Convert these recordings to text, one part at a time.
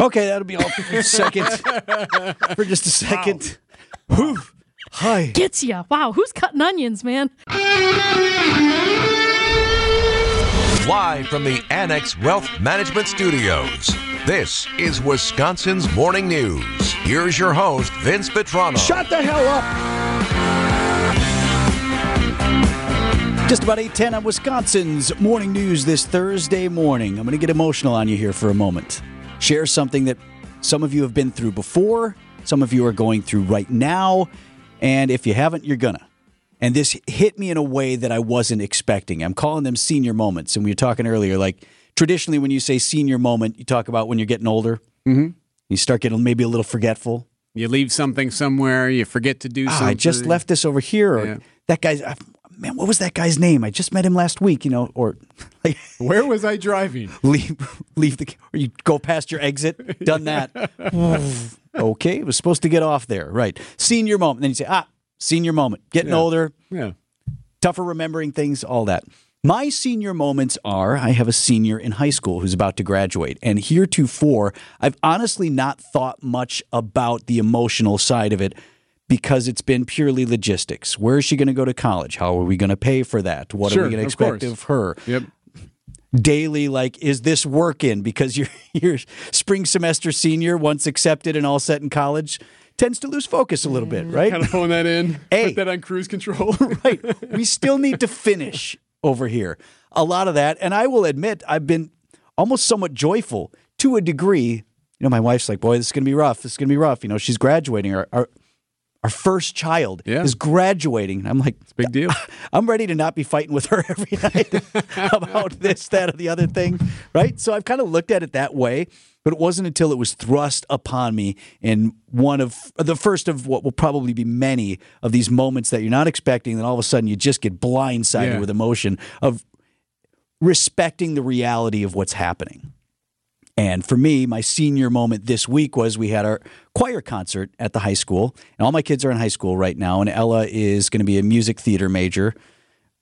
Okay, that'll be all for a second. for just a second. Whew. Hi. Gets ya. Wow, who's cutting onions, man? Live from the Annex Wealth Management Studios. This is Wisconsin's Morning News. Here's your host, Vince Vitrano. Shut the hell up. Just about 8:10 on Wisconsin's morning news this Thursday morning. I'm going to get emotional on you here for a moment. Share something that some of you have been through before, some of you are going through right now, and if you haven't, you're gonna. And this hit me in a way that I wasn't expecting. I'm calling them senior moments. And we were talking earlier, like traditionally, when you say senior moment, you talk about when you're getting older. Mm-hmm. You start getting maybe a little forgetful. You leave something somewhere, you forget to do Ah, something. I just left this over here. Or Yeah. that guy's, man, what was that guy's name? I just met him last week, you know, or like Where was I driving? leave, leave the, or you go past your exit. Done that. okay, it was supposed to get off there. Right. Senior moment. Then you say, ah, senior moment. Getting Yeah. older, Yeah. tougher remembering things, all that. My senior moments are I have a senior in high school who's about to graduate. And heretofore, I've honestly not thought much about the emotional side of it because it's been purely logistics. Where is she going to go to college? How are we going to pay for that? What are we going to expect course. of her? Yep. Daily, like, is this working? Because your your spring semester senior, once accepted and all set in college, tends to lose focus a little bit, mm-hmm. right? Kind of phone that in. Hey. Put that on cruise control. right. We still need to finish over here. A lot of that. And I will admit, I've been almost somewhat joyful to a degree. You know, my wife's like, boy, this is going to be rough. This is going to be rough. You know, she's graduating. Our, our, our first child Yeah. is graduating. And I'm like, Big deal. I'm ready to not be fighting with her every night about this, that, or the other thing. Right. So I've kind of looked at it that way. But it wasn't until it was thrust upon me in one of the first of what will probably be many of these moments that you're not expecting, that all of a sudden you just get blindsided Yeah. with emotion of respecting the reality of what's happening. And for me, my senior moment this week was we had our choir concert at the high school. And all my kids are in high school right now. And Ella is going to be a music theater major.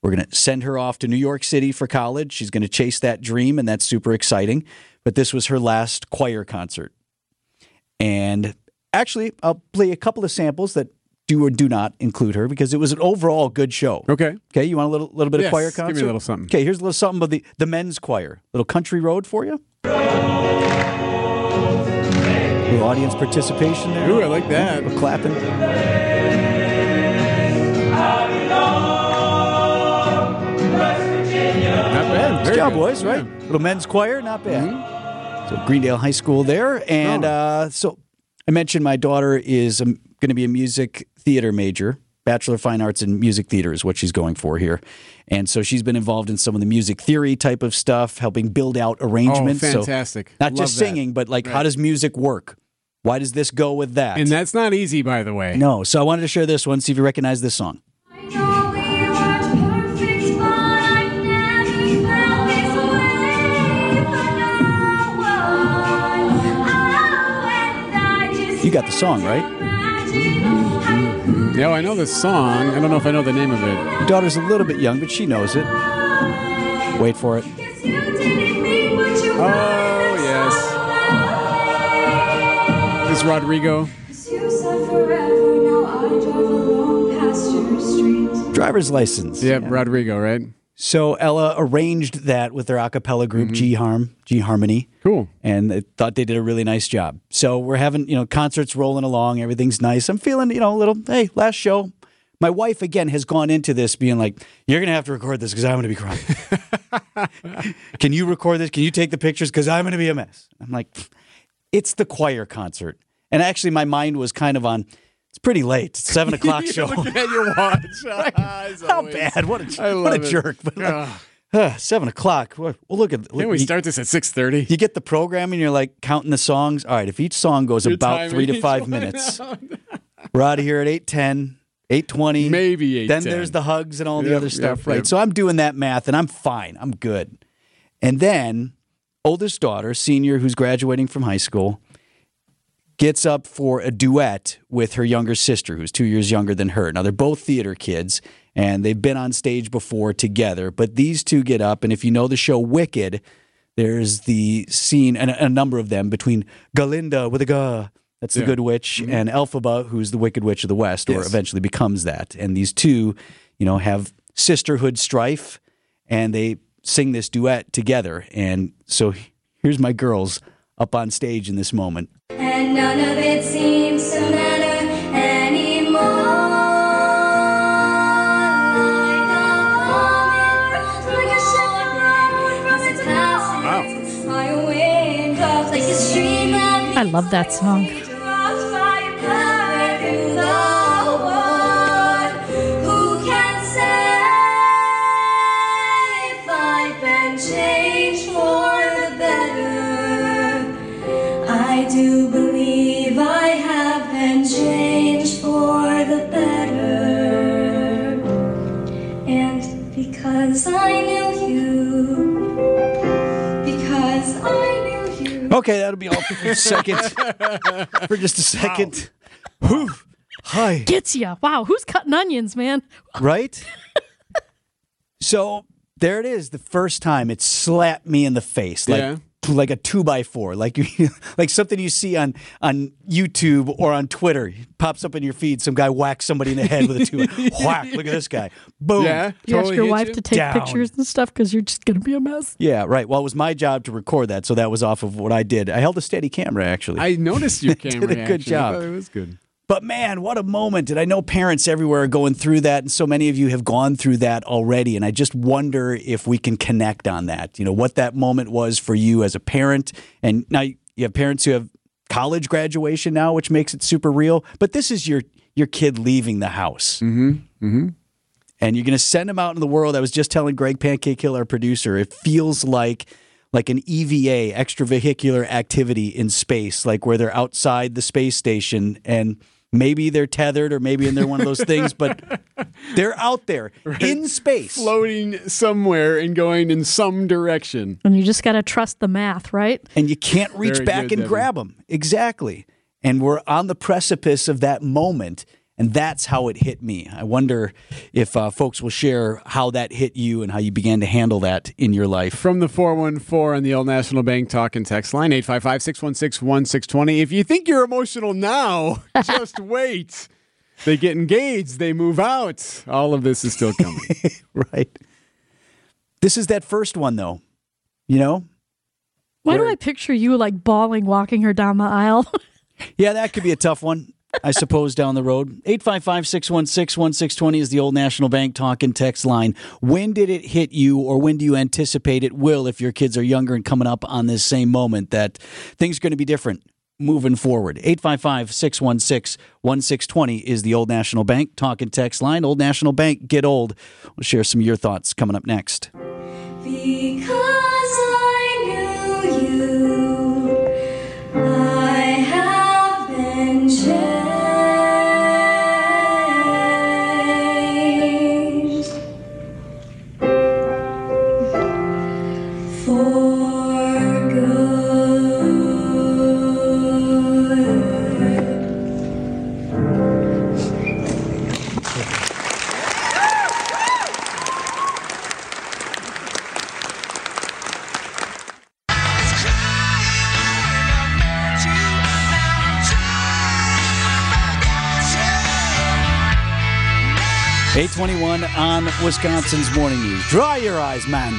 We're going to send her off to New York City for college. She's going to chase that dream, and that's super exciting. But this was her last choir concert. And actually, I'll play a couple of samples that do or do not include her because it was an overall good show. Okay. Okay, you want a little little bit Yes, of choir concert? give me a little something. Okay, here's a little something of the the men's choir. Little country road for you. Audience participation there. Ooh, I like that. Little clapping. Not bad. Good Very job, good. boys. Yeah. Right, little men's choir, not bad. So Greendale High School there, and Oh. uh, so I mentioned my daughter is um, going to be a music theater major. Bachelor of Fine Arts in Music Theater is what she's going for here. And so she's been involved in some of the music theory type of stuff, helping build out arrangements. Oh, so fantastic. not Love just that. singing, but like how does music work? Why does this go with that? And that's not easy, by the way. no. So I wanted to share this one, see if you recognize this song. You got the song, right? Yeah, I know this song. I don't know if I know the name of it. Your daughter's a little bit young, but she knows it. Wait for it. Oh, yes. This is Rodrigo. Driver's license. Yeah, Rodrigo, right? So Ella arranged that with their a cappella group mm-hmm. G Harm, G Harmony. Cool. and I thought they did a really nice job. So we're having, you know, concerts rolling along, everything's nice. I'm feeling, you know, a little, hey, last show. My wife again has gone into this being like, "You're gonna have to record this because I'm gonna be crying. Can you record this? Can you take the pictures? Because I'm gonna be a mess." I'm like, "It's the choir concert," and actually, my mind was kind of on. It's pretty late. It's seven o'clock show. Look at your watch. As How always. bad? What a what a it. jerk! Uh, seven o'clock. Well, look at. Look, Can we you- start this at 6.30? you get the program and you're like counting the songs. All right, if each song goes You're about three to five minutes, we're out of here at 8.10, 8.20. Maybe 8:10. Then there's the hugs and all the other stuff, yep, right? yep. So I'm doing that math and I'm fine. I'm good. And then oldest daughter, senior who's graduating from high school, gets up for a duet with her younger sister, who's two years younger than her. Now, they're both theater kids, and they've been on stage before together, but these two get up, and if you know the show Wicked, There's the scene, and a, a number of them, between Galinda with a that's the Yeah. good witch, mm-hmm. and Elphaba, who's the wicked witch of the West, or Yes. eventually becomes that. And these two, you know, have sisterhood strife, and they sing this duet together. And so here's my girls up on stage in this moment. And none of it seems to matter anymore. Like a comet, like a ship as it passes by a window, like a stream that I love that song. Okay, that'll be all for a second. for just a second. Whew. Hi. Gets ya. Wow, who's cutting onions, man? right? so there it is. The first time it slapped me in the face, like Yeah. Like a two by four, like you, like something you see on on YouTube or on Twitter. It pops up in your feed. Some guy whacks somebody in the head with a two. Whack! Look at this guy. Boom. Yeah. You ask your wife you. to take Down. pictures and stuff because you're just gonna be a mess. Yeah, right. Well, it was my job to record that, so that was off of what I did. I held a steady camera, actually. I noticed your Did a good reaction. Job. It was good. But man, what a moment. And I know parents everywhere are going through that. And so many of you have gone through that already. And I just wonder if we can connect on that. You know, what that moment was for you as a parent. And now you have parents who have college graduation now, which makes it super real. But this is your your kid leaving the house. Mm-hmm. Mm-hmm. And you're going to send them out in the world. I was just telling Greg Pancake Hill, our producer, it feels like like an EVA, extravehicular activity in space, like where they're outside the space station and maybe they're tethered or maybe they're one of those things, but they're out there in space. Floating somewhere and going in some direction. And you just gotta trust the math, right? and you can't reach Very back good, and Debbie. grab them. Exactly. And we're on the precipice of that moment. And that's how it hit me. I wonder if uh, folks will share how that hit you and how you began to handle that in your life. From the 414 on the Old National Bank talk and text line, 855 616 1620. If you think you're emotional now, just wait. They get engaged, they move out. All of this is still coming. right. This is that first one, though. You know? Why do I picture you like bawling walking her down the aisle? Yeah, that could be a tough one, I suppose, down the road. 855 616 1620 is the old National Bank talk and text line. When did it hit you, or when do you anticipate it will if your kids are younger and coming up on this same moment that things are going to be different? Moving forward, 855 616 1620 is the Old National Bank talk and text line. Old National Bank, get old. We'll share some of your thoughts coming up next. Because 821 on Wisconsin's Morning News. Dry your eyes, man.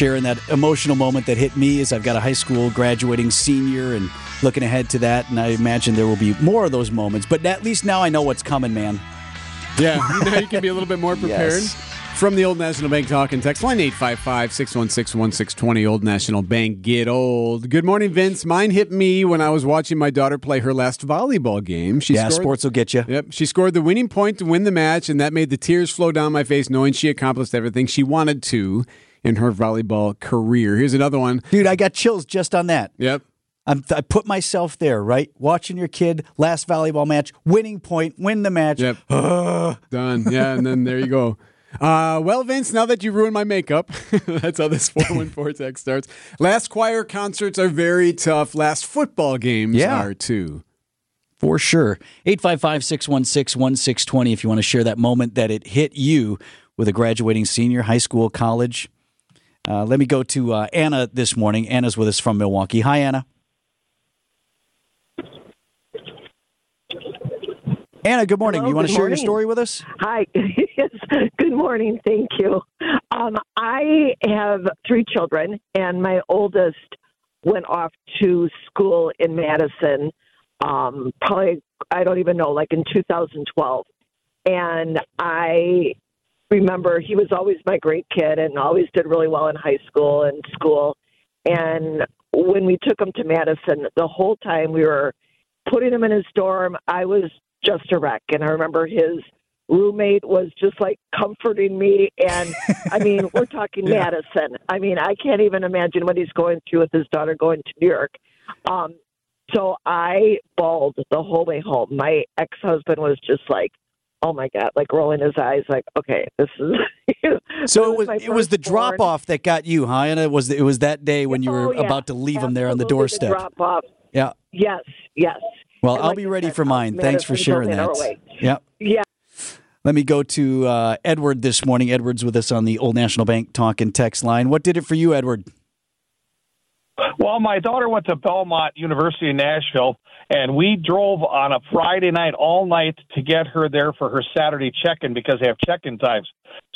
Sharing that emotional moment that hit me as I've got a high school graduating senior and looking ahead to that, and I imagine there will be more of those moments. But at least now I know what's coming, man. Yeah, now you can be a little bit more prepared. Yes. From the Old National Bank talk and text line 855 616 1620. Old National Bank, get old. Good morning, Vince. Mine hit me when I was watching my daughter play her last volleyball game. She yeah, scored, sports will get you. Yep, she scored the winning point to win the match, and that made the tears flow down my face, knowing she accomplished everything she wanted to in her volleyball career. Here's another one. Dude, I got chills just on that. Yep. I'm, I put myself there, right? Watching your kid last volleyball match, winning point, win the match. Yep. Done. Yeah, and then there you go. Uh, well, Vince, now that you ruined my makeup, that's how this 414 text starts. Last choir concerts are very tough. Last football games Yeah. are too. For sure. 855 616 1620 if you want to share that moment that it hit you with a graduating senior, high school, college. Uh, let me go to uh, Anna this morning. Anna's with us from Milwaukee. Hi, Anna. Anna, good morning. Hello, you want to share your story with us? Hi. yes. Good morning. Thank you. Um, I have three children, and my oldest went off to school in Madison. Um, probably, I don't even know, like in 2012. And I remember he was always my great kid and always did really well in high school and school. And when we took him to Madison, the whole time we were putting him in his dorm, I was just a wreck. And I remember his roommate was just like comforting me. And I mean, we're talking Madison. I mean, I can't even imagine what he's going through with his daughter going to New York. Um, so I bawled the whole way home. My ex husband was just like, oh my God, like rolling his eyes, like, okay, this is. So it was it was the drop off that got you, huh? Anna? It was it was that day when you were Oh, yeah. about to leave him there on the Absolutely doorstep. drop off. Yeah. Yes, yes. Well, And I'll like be ready said, for mine. Thanks for sharing that. hour away. Yeah. Yeah. Let me go to uh, Edward this morning. Edward's with us on the Old National Bank talk and text line. What did it for you, Edward? Well, my daughter went to Belmont University in Nashville, and we drove on a Friday night all night to get her there for her Saturday check-in because they have check-in times.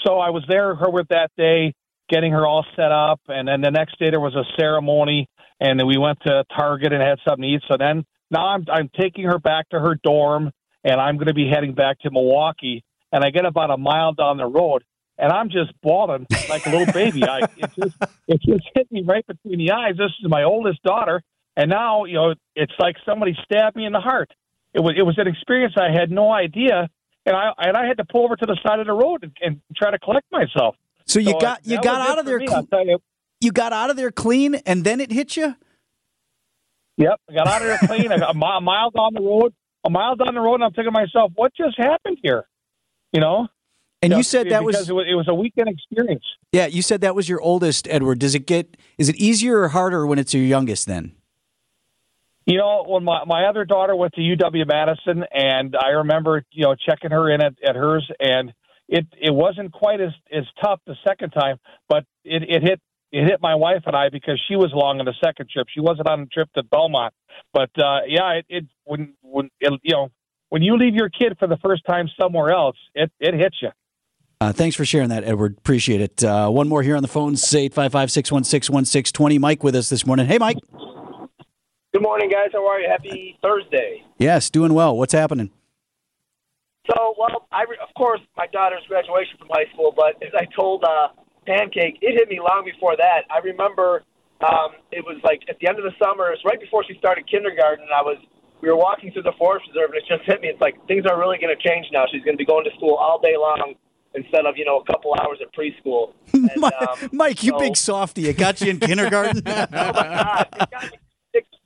So I was there her with that day, getting her all set up, and then the next day there was a ceremony, and then we went to Target and had something to eat. So then now I'm I'm taking her back to her dorm, and I'm going to be heading back to Milwaukee. And I get about a mile down the road, and I'm just bawling like a little baby. I it just it just hit me right between the eyes. This is my oldest daughter, and now you know it's like somebody stabbed me in the heart. It was it was an experience I had no idea, and I and I had to pull over to the side of the road and, and try to collect myself. So you So, got uh, you got out of there. me, cl- you. you got out of there clean, and then it hit you. Yep, I got out of there clean. I got a mi- a mile down the road, a mile down the road, and I'm thinking to myself, what just happened here? You know. And you said that was it was it was a weekend experience. yeah. You said that was your oldest, Edward. Does it get is it easier or harder when it's your youngest? Then You know, when my my other daughter went to UW Madison, and I remember you know checking her in at, at hers, and it it wasn't quite as as tough the second time, but it it hit it hit my wife and I because she was along on the second trip. She wasn't on the trip to Belmont, but uh, yeah, it, it when when it, you know when you leave your kid for the first time somewhere else, it it hits you. uh, thanks for sharing that, Edward. Appreciate it. Uh, one more here on the phone. Say 855-616-1620. Mike with us this morning. Hey, Mike. Good morning, guys. How are you? Happy Thursday. Yes, doing well. What's happening? So, well, I re- of course my daughter's graduation from high school, but as I told uh, Pancake, it hit me long before that. I remember um, it was like at the end of the summer, it was right before she started kindergarten. And I was we were walking through the forest reserve, and it just hit me. It's like things are really going to change now. She's going to be going to school all day long instead of you know a couple hours at preschool. And, Mike, um, Mike, you so- big softy. It got you in kindergarten. oh my god, it, got me,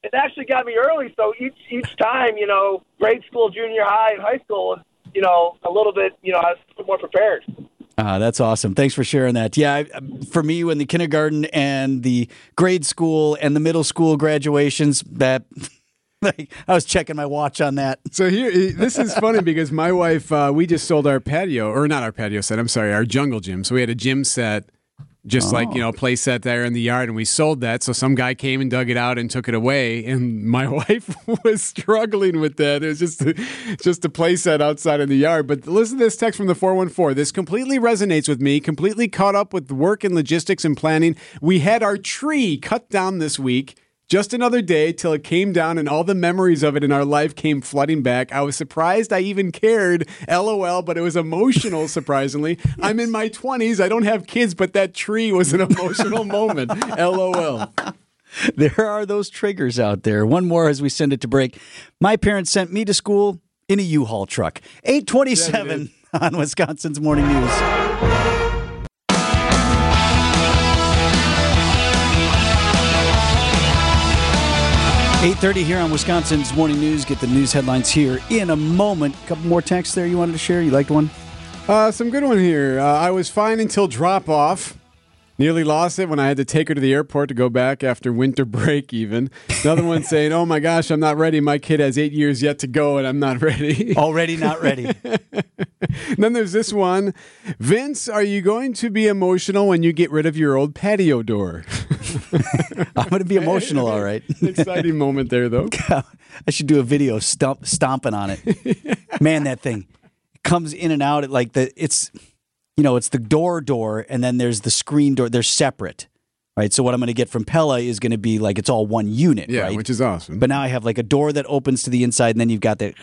it, it actually got me early. So each each time, you know, grade school, junior high, and high school you know, a little bit, you know, I was a little more prepared. Ah, that's awesome. Thanks for sharing that. Yeah, for me, when the kindergarten and the grade school and the middle school graduations, that like, I was checking my watch on that. So here, this is funny because my wife, uh, we just sold our patio, or not our patio set. I'm sorry, our jungle gym. So we had a gym set, just like you oh. know, play set there in the yard, and we sold that. So some guy came and dug it out and took it away, and my wife was struggling with that. It was just, a, just a play set outside in the yard. But listen to this text from the 414. This completely resonates with me. Completely caught up with work and logistics and planning. We had our tree cut down this week. Just another day till it came down and all the memories of it in our life came flooding back. I was surprised I even cared, lol, but it was emotional, surprisingly. I'm in my 20s. I don't have kids, but that tree was an emotional moment, lol. There are those triggers out there. One more as we send it to break. My parents sent me to school in a U-Haul truck. 827 on Wisconsin's Morning News. Eight thirty here on Wisconsin's Morning News. Get the news headlines here in a moment. couple more texts there you wanted to share. You liked one? Uh, some good one here. Uh, I was fine until drop off. Nearly lost it when I had to take her to the airport to go back after winter break, even. Another one saying, Oh my gosh, I'm not ready. My kid has eight years yet to go and I'm not ready. Already not ready. then there's this one Vince, are you going to be emotional when you get rid of your old patio door? I'm going to be emotional, all right. Exciting moment there, though. I should do a video stomp, stomping on it. Man, that thing comes in and out at like the it's you know it's the door door and then there's the screen door. They're separate, right? So what I'm going to get from Pella is going to be like it's all one unit, Yeah, right? which is awesome. but now I have like a door that opens to the inside, and then you've got the.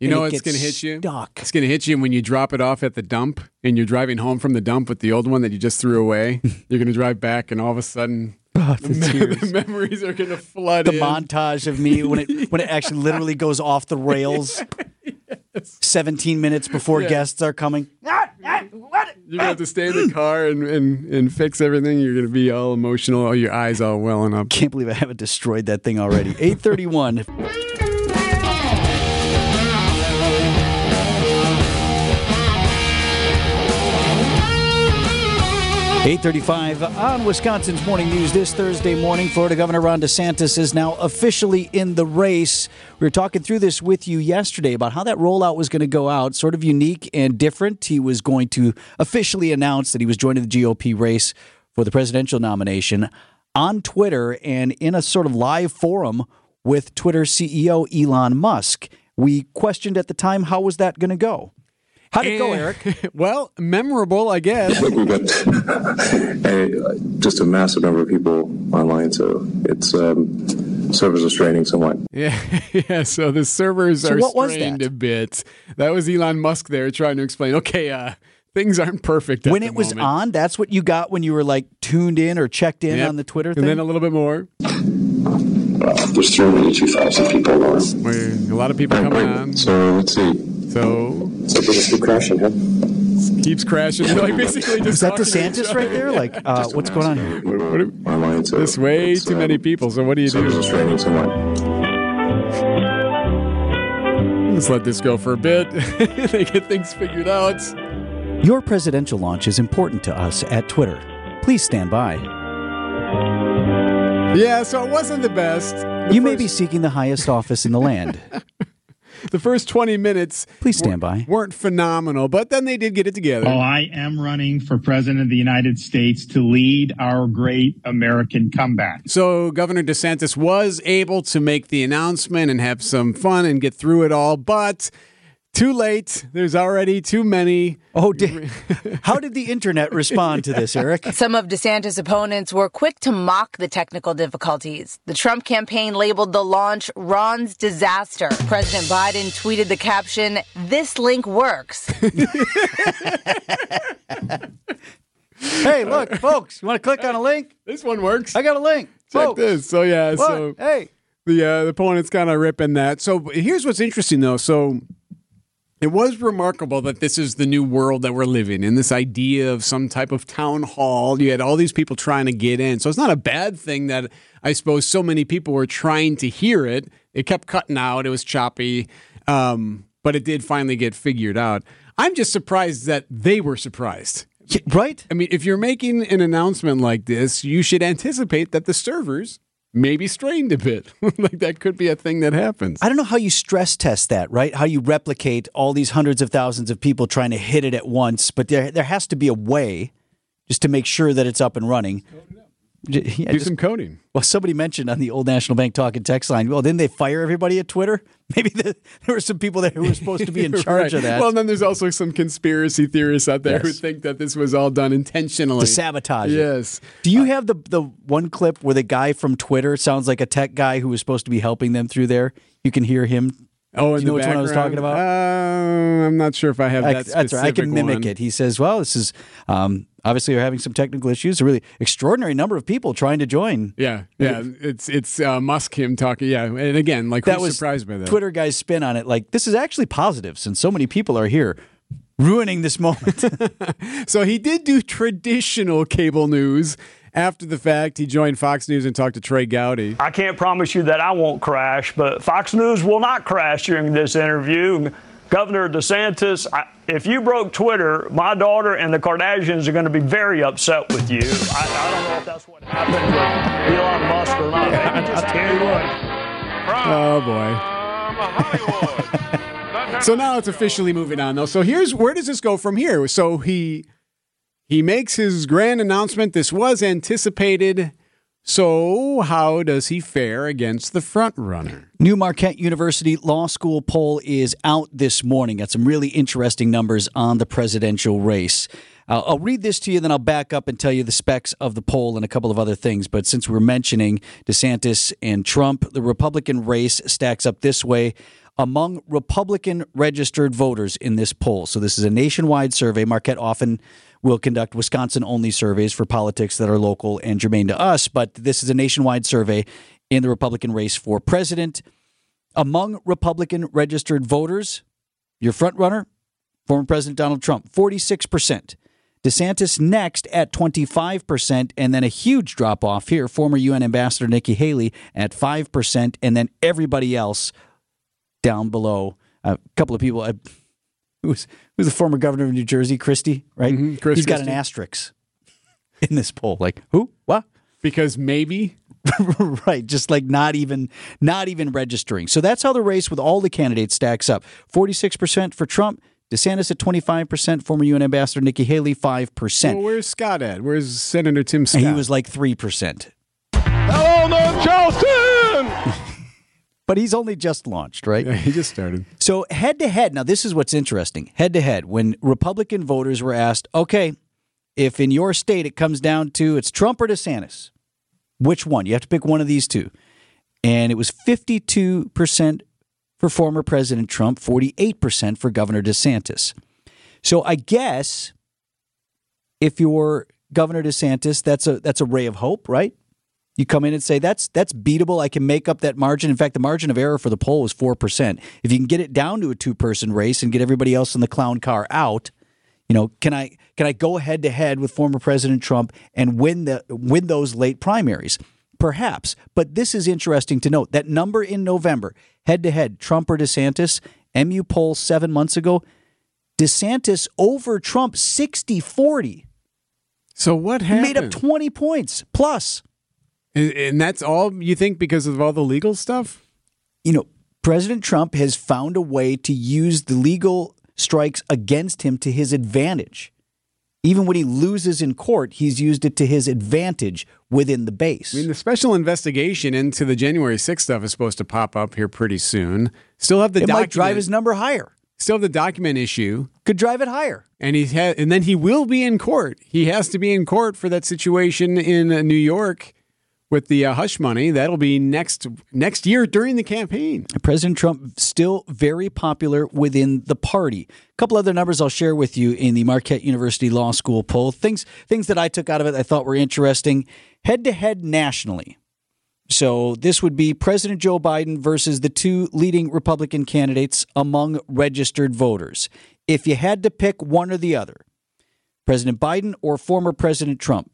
You know it's going to hit you? Stuck. It's going to hit you when you drop it off at the dump and you're driving home from the dump with the old one that you just threw away. you're going to drive back and all of a sudden the memories are going to flood the in. montage of me when it when it actually literally goes off the rails. Seventeen minutes before Yeah. guests are coming. You're going to have to stay in the car and, and, and fix everything. You're going to be all emotional, all your eyes all welling up. Can't believe I haven't destroyed that thing already. Eight thirty one. Eight thirty-five on Wisconsin's morning news this Thursday morning. Florida Governor Ron DeSantis is now officially in the race. We were talking through this with you yesterday about how that rollout was going to go out, sort of unique and different. He was going to officially announce that he was joining the GOP race for the presidential nomination on Twitter and in a sort of live forum with Twitter CEO Elon Musk. We questioned at the time how was that going to go. How'd it go, Eh, Eric? well, memorable, I guess. We've got a, just a massive number of people online, so it's um, servers are straining somewhat. Yeah, yeah. So the servers So are what was strained a bit. That was Elon Musk there trying to explain. Okay, uh, things aren't perfect. At when the it was moment. on, that's what you got when you were like tuned in or checked in Yep. on the Twitter and thing. then a little bit more. Uh, there's 382,000 people on. Where a lot of people coming on. So let's see. So So things keep crashing, huh? keeps crashing. Like basically just is that talking to DeSantis right there? Like, uh, what's going on here? What do- Online, so There's way too uh, many people. So what do you Servers are do? straining somewhat. Let's let this go for a bit. they get things figured out. Your presidential launch is important to us at Twitter. Please stand by. Yeah, so it wasn't the best. The You may be seeking the highest office in the land. the first 20 minutes. Please stand by. Weren't phenomenal, but then they did get it together. Oh, I am running for president of the United States to lead our great American comeback. So Governor DeSantis was able to make the announcement and have some fun and get through it all, but too late. There's already too many. Oh, di- how did the internet respond to this, Eric? Some of DeSantis' opponents were quick to mock the technical difficulties. The Trump campaign labeled the launch Ron's disaster. President Biden tweeted the caption, This link works. Hey, look, folks, you want to click on a link? This one works. I got a link. Check Folks, this. So yeah, Look, so hey, the uh, the opponent's kind of ripping that. So here's what's interesting though. So it was remarkable that this is the new world that we're living in. This idea of some type of town hall. You had all these people trying to get in. So it's not a bad thing that I suppose so many people were trying to hear it. It kept cutting out. It was choppy, um, but it did finally get figured out. I'm just surprised that they were surprised. Right? I mean, if you're making an announcement like this, you should anticipate that the servers may be strained a bit. like that could be a thing that happens. I don't know how you stress test that, right? How you replicate all these hundreds of thousands of people trying to hit it at once, but there there has to be a way just to make sure that it's up and running. Yeah, Do just- some coding. well, somebody mentioned on the old National Bank talk talking text line. Well, didn't they fire everybody at Twitter? Maybe the, there were some people there who were supposed to be in charge Right. of that. Well, then there's also some conspiracy theorists out there who think that this was all done intentionally. to sabotage it. Yes. Do you have the the one clip where the guy from Twitter sounds like a tech guy who was supposed to be helping them through there? You can hear him. Oh, in Do you know which one I was talking about? Uh, I'm not sure if I have I, that. that's right. I can mimic one. it. He says, "Well, this is um, obviously we're having some technical issues. A really extraordinary number of people trying to join." Yeah, yeah. It's it's uh, Musk him talking. Yeah, and again, like That who's was surprised by that. Twitter guy's spin on it. Like this is actually positive since so many people are here, ruining this moment. So he did do traditional cable news after the fact. He joined Fox News and talked to Trey Gowdy. I can't promise you that I won't crash, but Fox News will not crash during this interview. Governor DeSantis, I, if you broke Twitter, my daughter and the Kardashians are going to be very upset with you. I, I don't know if that's what happened with Elon Musk or not. Maybe just tell you what. Oh boy. so now it's officially moving on though. So here's where does this go from here? So he he makes his grand announcement. This was anticipated. So how does he fare against the front runner? New Marquette University Law School poll is out this morning. Got some really interesting numbers on the presidential race. Uh, I'll read this to you, then I'll back up and tell you the specs of the poll and a couple of other things. But since we're mentioning DeSantis and Trump, the Republican race stacks up this way among Republican registered voters in this poll. So this is a nationwide survey. Marquette often will conduct Wisconsin only surveys for politics that are local and germane to us, but this is a nationwide survey in the Republican race for president. Among Republican registered voters, your front runner, former President Donald Trump, 46%. DeSantis next at 25%, and then a huge drop off here. Former UN Ambassador Nikki Haley at 5%, and then everybody else down below. A couple of people. Uh, who's who's the former governor of New Jersey, Christie, right? Mhm, Chris He's got an asterisk in this poll. Like who? What? Because maybe. right, just like not even not even registering. So that's how the race with all the candidates stacks up. Forty six percent for Trump. DeSantis at 25%, former UN Ambassador Nikki Haley 5%. Well, where's Scott at? Where's Senator Tim Scott? and he was like 3%. Hello, North Charleston! But he's only just launched, right? he just started. So head to head, now this is what's interesting. Head to head, when Republican voters were asked, okay, if in your state it comes down to it's Trump or DeSantis, which one? You have to pick one of these two. And it was 52% for former President Trump, 48% for Governor DeSantis. So I guess if you're Governor DeSantis, that's a that's a ray of hope, right? You come in and say that's that's beatable. I can make up that margin. In fact, the margin of error for the poll was four percent. If you can get it down to a two person race and get everybody else in the clown car out, you know, can I can I go head to head with former President Trump and win the win those late primaries? Perhaps, but this is interesting to note. That number in November, head to head, Trump or DeSantis, MU poll seven months ago, DeSantis over Trump 60 40. So what happened? Made up 20 points plus. And, and that's all you think because of all the legal stuff? You know, President Trump has found a way to use the legal strikes against him to his advantage. Even when he loses in court, he's used it to his advantage within the base. I mean, the special investigation into the January 6th stuff is supposed to pop up here pretty soon. Still have the it document. might drive his number higher. Still have the document issue. Could drive it higher. And he ha- and then he will be in court. He has to be in court for that situation in uh, New York with the uh, hush money. That'll be next next year during the campaign. President Trump still very popular within the party. A couple other numbers I'll share with you in the Marquette University Law School poll. Things things that I took out of it I thought were interesting. Head to head nationally. So this would be President Joe Biden versus the two leading Republican candidates among registered voters. If you had to pick one or the other, President Biden or former President Trump,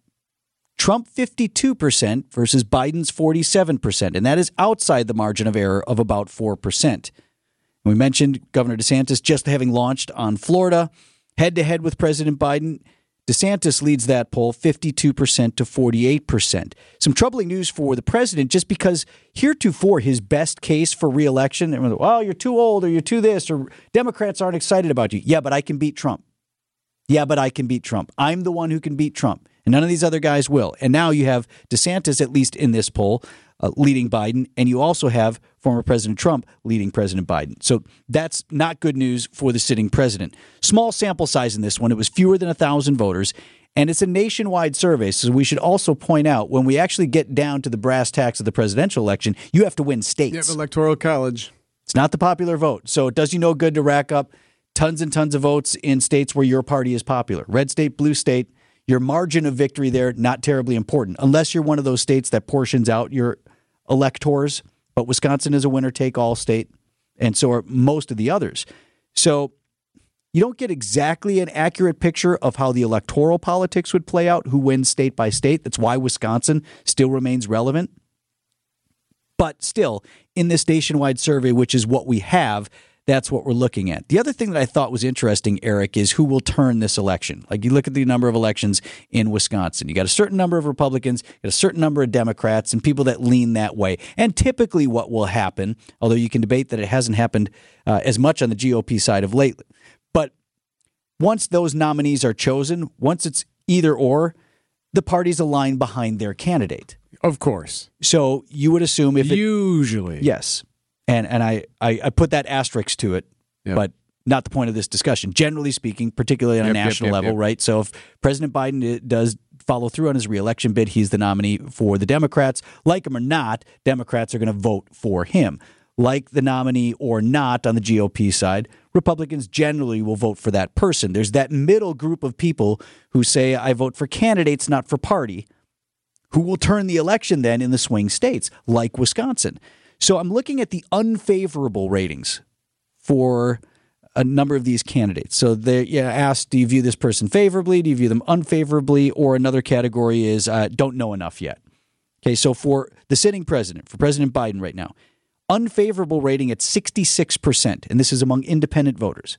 Trump 52% versus Biden's 47%, and that is outside the margin of error of about 4%. We mentioned Governor DeSantis just having launched on Florida, head to head with President Biden. DeSantis leads that poll 52% to 48%. Some troubling news for the president just because heretofore his best case for reelection, everyone, well, you're too old or you're too this or Democrats aren't excited about you. Yeah, but I can beat Trump. Yeah, but I can beat Trump. I'm the one who can beat Trump, and none of these other guys will. And now you have DeSantis, at least in this poll, uh, leading Biden, and you also have former President Trump leading President Biden. So that's not good news for the sitting president. Small sample size in this one. It was fewer than a thousand voters. And it's a nationwide survey, so we should also point out when we actually get down to the brass tacks of the presidential election, you have to win states. You have electoral college. It's not the popular vote. So it does you no good to rack up tons and tons of votes in states where your party is popular. Red state, blue state, your margin of victory there, not terribly important, unless you're one of those states that portions out your electors. But Wisconsin is a winner take all state, and so are most of the others. So you don't get exactly an accurate picture of how the electoral politics would play out, who wins state by state. That's why Wisconsin still remains relevant. But still, in this nationwide survey, which is what we have, that's what we're looking at. The other thing that I thought was interesting, Eric, is who will turn this election. Like you look at the number of elections in Wisconsin, you got a certain number of Republicans, you got a certain number of Democrats, and people that lean that way. And typically, what will happen, although you can debate that it hasn't happened uh, as much on the GOP side of late, but once those nominees are chosen, once it's either or, the parties align behind their candidate. Of course. So you would assume if it, Usually. yes, and and I, I I put that asterisk to it, Yep. but not the point of this discussion. Generally speaking, particularly on Yep, a national yep, level, right? So if President Biden uh, does follow through on his reelection bid, he's the nominee for the Democrats. Like him or not, Democrats are going to vote for him. Like the nominee or not on the GOP side, Republicans generally will vote for that person. There's that middle group of people who say, I vote for candidates, not for party who will turn the election then in the swing states, like Wisconsin. So I'm looking at the unfavorable ratings for a number of these candidates. So they yeah, asked, do you view this person favorably? Do you view them unfavorably? Or another category is uh, don't know enough yet. Okay, so for the sitting president, for President Biden right now, unfavorable rating at 66%, and this is among independent voters.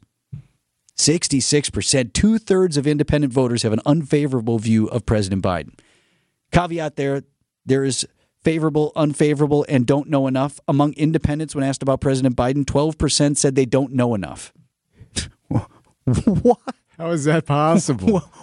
66%, two thirds of independent voters have an unfavorable view of President Biden. Caveat there, there is favorable, unfavorable, and don't know enough. Among independents, when asked about President Biden, 12% said they don't know enough. what? How is that possible?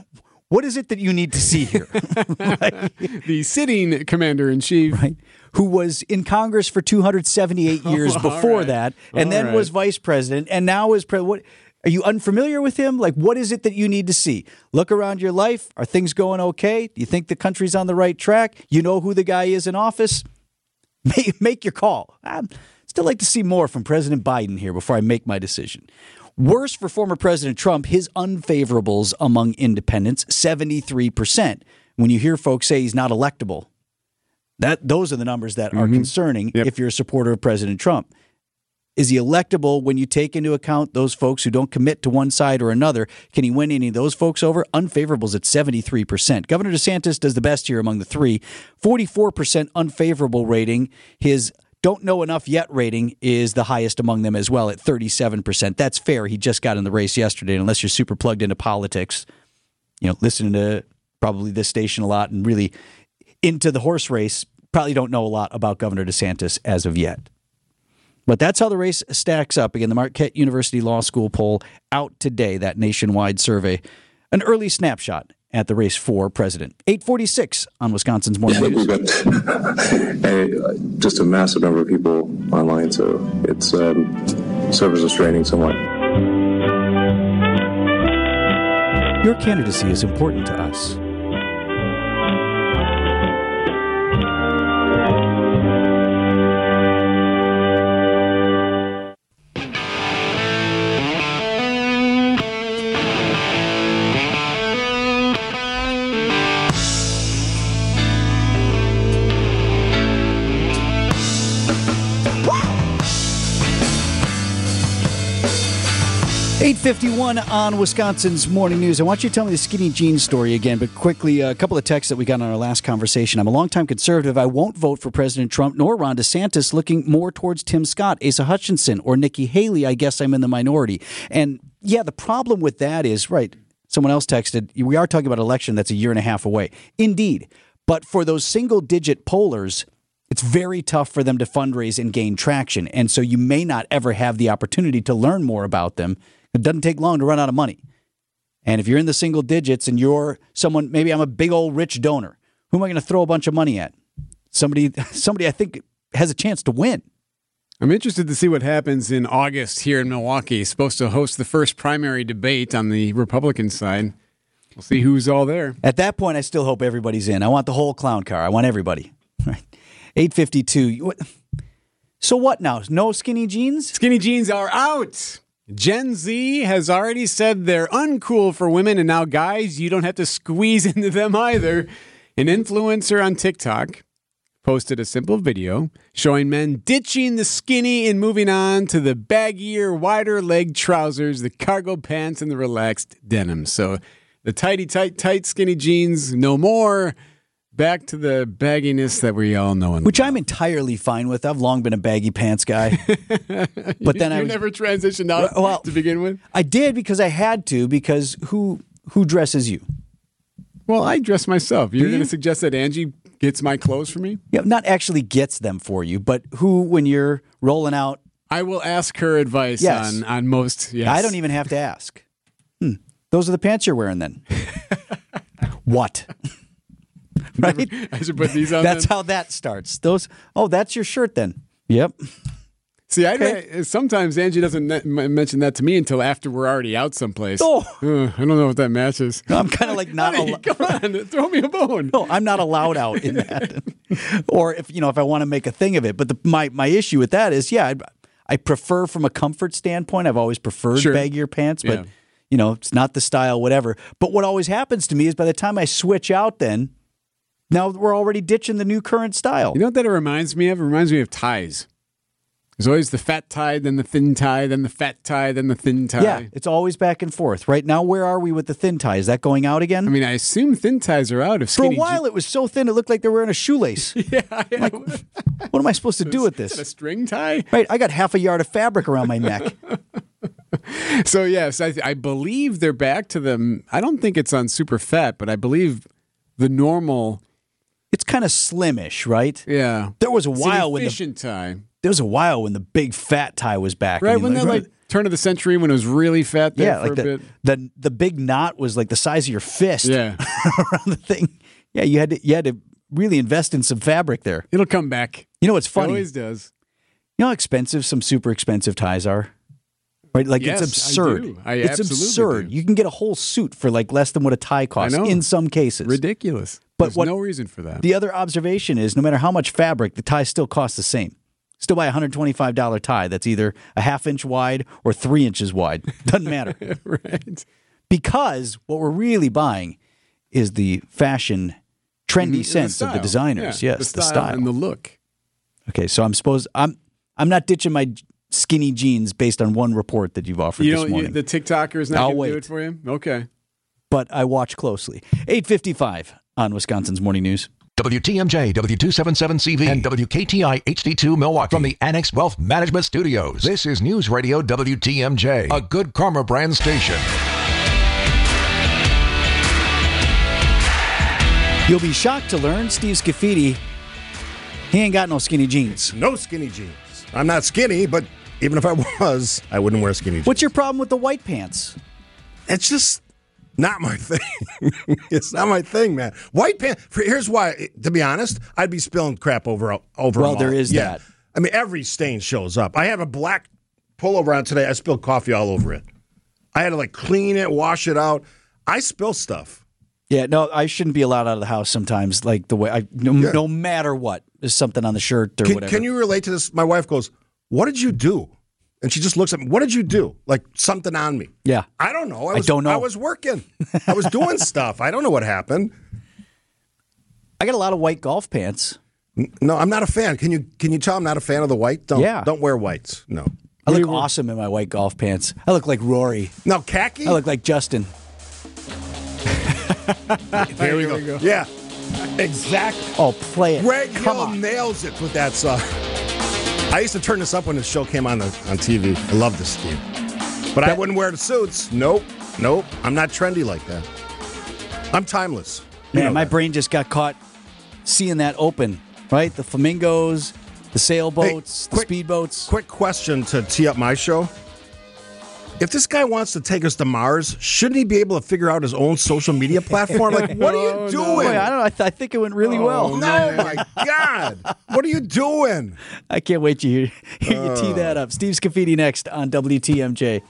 What is it that you need to see here? the sitting commander in chief. Right. Who was in Congress for 278 years All before right. that, and All then right. was vice president, and now is president. What are you unfamiliar with him? Like, what is it that you need to see? Look around your life. Are things going okay? Do you think the country's on the right track? You know who the guy is in office. Make, your call. I'd still like to see more from President Biden here before I make my decision. Worse for former President Trump, his unfavorables among independents, 73%. When you hear folks say he's not electable, that those are the numbers that are mm-hmm. concerning if you're a supporter of President Trump. Is he electable when you take into account those folks who don't commit to one side or another? Can he win any of those folks over? Unfavorables at 73%. Governor DeSantis does the best here among the three. 44% unfavorable rating. His don't know enough yet rating is the highest among them as well at 37%. That's fair. He just got in the race yesterday. Unless you're super plugged into politics, you know, listening to probably this station a lot and really into the horse race, probably don't know a lot about Governor DeSantis as of yet. But that's how the race stacks up. Again, the Marquette University Law School poll out today, that nationwide survey. An early snapshot at the race for president. 846 on Wisconsin's Morning We've News. got a, just a massive number of people online, so it's um, servers are straining somewhat. Your candidacy is important to us. Eight fifty-one on Wisconsin's morning news. I want you to tell me the skinny jeans story again, but quickly, uh, a couple of texts that we got on our last conversation. I'm a longtime conservative. I won't vote for President Trump nor Ron DeSantis. Looking more towards Tim Scott, Asa Hutchinson, or Nikki Haley. I guess I'm in the minority. And yeah, the problem with that is right. Someone else texted. We are talking about an election that's a year and a half away. Indeed, but for those single-digit pollers. It's very tough for them to fundraise and gain traction. And so you may not ever have the opportunity to learn more about them. It doesn't take long to run out of money. And if you're in the single digits and you're someone, maybe I'm a big old rich donor, who am I going to throw a bunch of money at? Somebody, somebody I think has a chance to win. I'm interested to see what happens in August here in Milwaukee. Supposed to host the first primary debate on the Republican side. We'll see who's all there. At that point, I still hope everybody's in. I want the whole clown car. I want everybody. Right. 852. So what now? No skinny jeans? Skinny jeans are out. Gen Z has already said they're uncool for women, and now, guys, you don't have to squeeze into them either. An influencer on TikTok posted a simple video showing men ditching the skinny and moving on to the baggier, wider leg trousers, the cargo pants, and the relaxed denim. So the tighty, tight, tight, skinny jeans, no more. Back to the bagginess that we all know. And which I'm entirely fine with. I've long been a baggy pants guy. but then you I was, never transitioned out Well- to begin with. I did because I had to. Because who who dresses you? Well, I dress myself. You're going to suggest that Angie gets my clothes for me? Yeah, not actually gets them for you, but who when you're rolling out. I will ask her advice Yes. on on most. Yes, I don't even have to ask. Hmm. Those are the pants you're wearing then. what? right? I should put these on. That's then? how that starts. Those. Oh, that's your shirt then. Yep. See, I Okay. sometimes Angie doesn't mention that to me until after we're already out someplace. Oh. Uh, I don't know if that matches. I'm kind of like not. Honey, al- come on, throw me a bone. No, I'm not allowed out in that. or if you know, if I want to make a thing of it. But the, my my issue with that is, yeah, I, I prefer from a comfort standpoint. I've always preferred Sure. baggier pants, but Yeah. you know, it's not the style, whatever. But what always happens to me is by the time I switch out, then now we're already ditching the new current style. You know what that reminds me of? It reminds me of ties. There's always the fat tie, then the thin tie, then the fat tie, then the thin tie. yeah, it's always back and forth. Right now, where are we with the thin tie? Is that going out again? I mean, I assume thin ties are out. If For a while, it was so thin it looked like they were wearing a shoelace. yeah, yeah. What am I supposed to do with Is that a this? string tie? Right, I got half a yard of fabric around my neck. So yes, I, I believe they're back to them. I don't think it's on super fat, but I believe the normal. It's kind of slimish, right? Yeah, There was a It's while when the efficient tie, there was a while when the big fat tie was back. Right? when that like turn of the century when it was really fat yeah, for like the, the the big knot was like the size of your fist Yeah, around the thing. Yeah, you had to you had to really invest in some fabric there. it'll come back. You know what's It funny? always does. You know how expensive some super expensive ties are? Right? Like Yes, I it's absurd. do. I it's absurd. do. You can get a whole suit for like less than what a tie costs in some cases. Ridiculous. But There's what- no reason for that. The other observation is no matter how much fabric, the tie still costs the same. Still buy a $125 tie that's either a half inch wide or three inches wide. Doesn't matter. right. because what we're really buying is the fashion, trendy Mhm, and sense of the designers. Yeah, yes, the style, and the look. okay, so I'm supposed I'm I'm not ditching my skinny jeans based on one report that you've offered You this don't. You, morning, the TikToker is not going to do it for you. Okay. but I watch closely. 8:55 on Wisconsin's Morning News. WTMJ, W277CV, and WKTI HD2 Milwaukee from the Annex Wealth Management Studios. This is News Radio WTMJ, a good karma brand station. You'll be shocked to learn Steve Scafidi he ain't got no skinny jeans. No skinny jeans. I'm not skinny, but even if I was, I wouldn't wear skinny jeans. What's your problem with the white pants? It's just not my thing. it's not my thing, man. White pants. Here's why. To be honest, I'd be spilling crap over over. Well, there Yeah. that. I mean, every stain shows up. I have a black pullover on today. I spilled coffee all over it. I had to like clean it, wash it out. I spill stuff. Yeah, no, I shouldn't be allowed out of the house sometimes. Like the way I, no, Yeah. no matter what, there's something on the shirt or Can, whatever. can you relate to this? My wife goes, "What did you do?" And she just looks at me. What did you do? Like something on me. Yeah, I don't know. I, I don't know. I was working. I was doing stuff. I don't know what happened. I got a lot of white golf pants. N- No, I'm not a fan. Can you can you tell I'm not a fan of the white? Don't Yeah. don't wear whites. No. I look awesome in my white golf pants. I look like Rory. No khaki. I look like Justin. There we go. Yeah. Exactly. Oh, play it. Greg Come Hill on. nails it with that song. I used to turn this up when the show came on the, on TV. I love this scheme. But I wouldn't wear the suits. Nope. Nope. I'm not trendy like that. I'm timeless. You Man, my that. brain just got caught seeing that open. Right, the flamingos, the sailboats, the quick- speedboats. Quick question to tee up my show. If this guy wants to take us to Mars, shouldn't he be able to figure out his own social media platform? Like, what are you Oh, doing? Boy, I don't. know. I, th- I think it went really oh, well. Oh, no, my God. What are you doing? I can't wait to hear, hear you tee uh. that up. Steve Scafidi next on WTMJ.